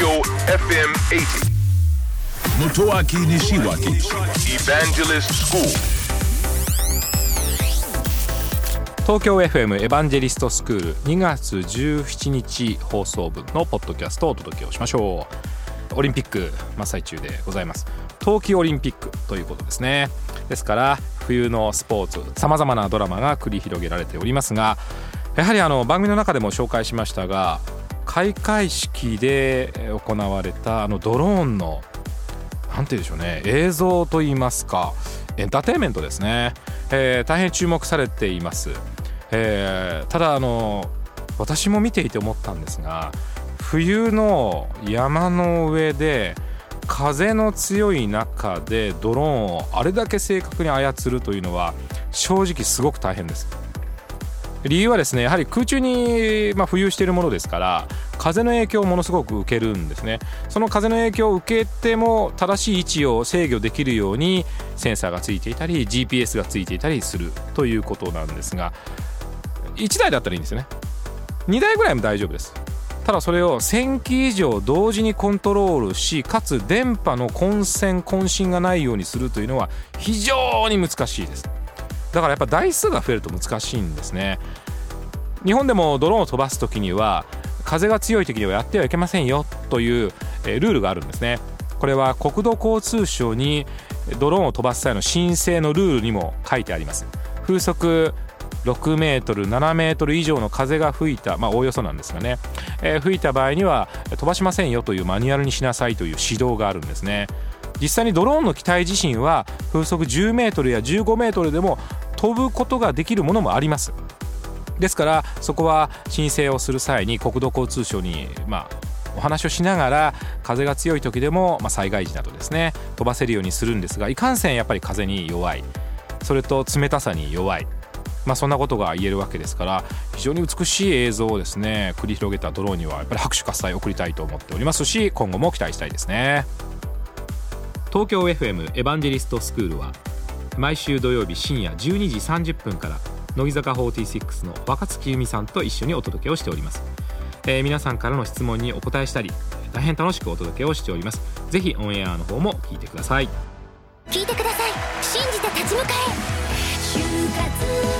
Tokyo FM 80. Motoaki Nishiwaki Evangelist School. 東京 FM エヴァンジェリストスクール2月17日放送分のポッドキャストをお届けをしましょうオリンピック真っ最中でございます冬季オリンピックということですねですから冬のスポーツさまざまなドラマが繰り広げられておりますがやはりあの番組の中でも紹介しましたが開会式で行われたあのドローンのなんて言うんでしょうね映像といいますかエンターテインメントですね、えー大変注目されています、えーただあの私も見ていて思ったんですが冬の山の上で風の強い中でドローンをあれだけ正確に操るというのは正直すごく大変です。理由はですねやはり空中に、ま、浮遊しているものですから風の影響をものすごく受けるんですね。その風の影響を受けても正しい位置を制御できるようにセンサーがついていたり GPS がついていたりするということなんですが1台だったらいいんですよね。2台ぐらいも大丈夫です。ただそれを1000機以上同時にコントロールしかつ電波の混線混信がないようにするというのは非常に難しいです。だからやっぱ台数が増えると難しいんですね。日本でもドローンを飛ばす時には風が強い時にはやってはいけませんよという、ルールがあるんですね。これは国土交通省にドローンを飛ばす際の申請のルールにも書いてあります。風速6メートル7メートル以上の風が吹いたまあおおよそなんですがね、えー吹いた場合には飛ばしませんよというマニュアルにしなさいという指導があるんですね。実際にドローンの機体自身は風速10メートルや15メートルでも飛ぶことができるものもあります。ですからそこは申請をする際に国土交通省にまあお話をしながら風が強い時でも、まあ、災害時などですね飛ばせるようにするんですがいかんせんやっぱり風に弱い。それと冷たさに弱い。まあ、そんなことが言えるわけですから非常に美しい映像をですね繰り広げたドローンにはやっぱり拍手喝采を送りたいと思っておりますし今後も期待したいですね。東京 FM エヴァンジェリストスクールは毎週土曜日深夜12時30分から乃木坂46の若月由美さんと一緒にお届けをしております、えー皆さんからの質問にお答えしたり大変楽しくお届けをしております。ぜひオンエアの方も聞いてください。聞いてください。信じて立ち向かえ。